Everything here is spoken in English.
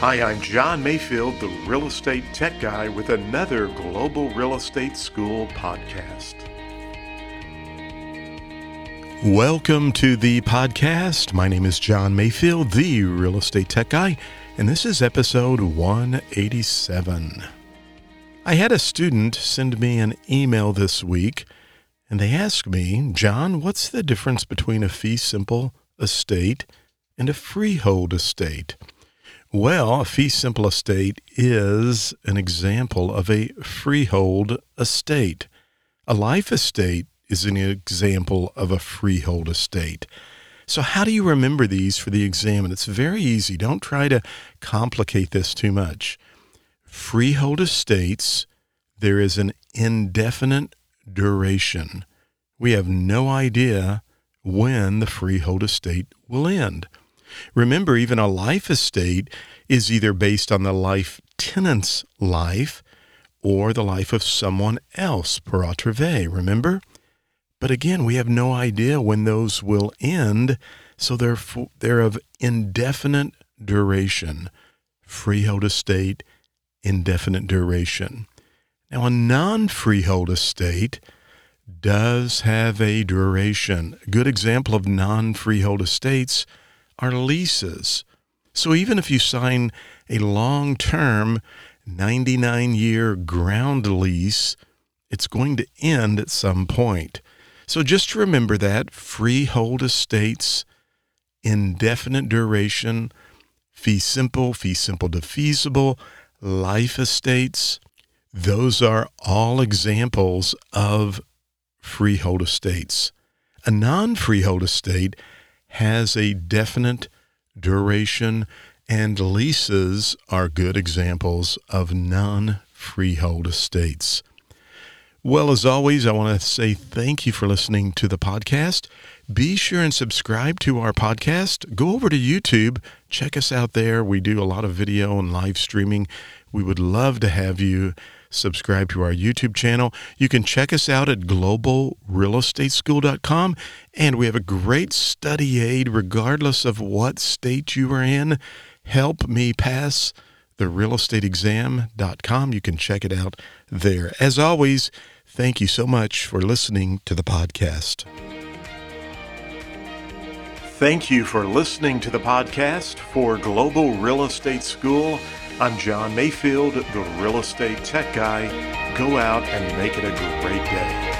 Hi, I'm John Mayfield, the real estate tech guy, with another Global Real Estate School podcast. Welcome to the podcast. My name is John Mayfield, the real estate tech guy, and this is episode 187. I had a student send me an email this week, and they asked me, John, what's the difference between a fee simple estate and a freehold estate? Well, a fee simple estate is an example of a freehold estate. A life estate is an example of a freehold estate. So, how do you remember these for the exam? And it's very easy. Don't try to complicate this too much. Freehold estates, there is an indefinite duration. We have no idea when the freehold estate will end. Remember, even a life estate is either based on the life tenant's life or the life of someone else, pur autre vie, remember? But again, we have no idea when those will end, so they're, they're of indefinite duration. Freehold estate, indefinite duration. Now, a non freehold estate does have a duration. A good example of non freehold estates are leases. So even if you sign a long term 99 year ground lease, it's going to end at some point. So just remember that freehold estates, indefinite duration, fee simple, fee simple defeasible, life estates, those are all examples of freehold estates. A non freehold estate has a definite duration, and leases are good examples of non freehold estates. Well, as always, I want to say thank you for listening to the podcast. Be sure and subscribe to our podcast. Go over to YouTube, check us out there. We do a lot of video and live streaming. We would love to have you subscribe to our YouTube channel. You can check us out at globalrealestateschool.com, and we have a great study aid regardless of what state you are in. Help me pass the realestateexam.com. You can check it out there. As always, thank you so much for listening to the podcast. Thank you for listening to the podcast for Global Real Estate School. I'm John Mayfield, the real estate tech guy. Go out and make it a great day.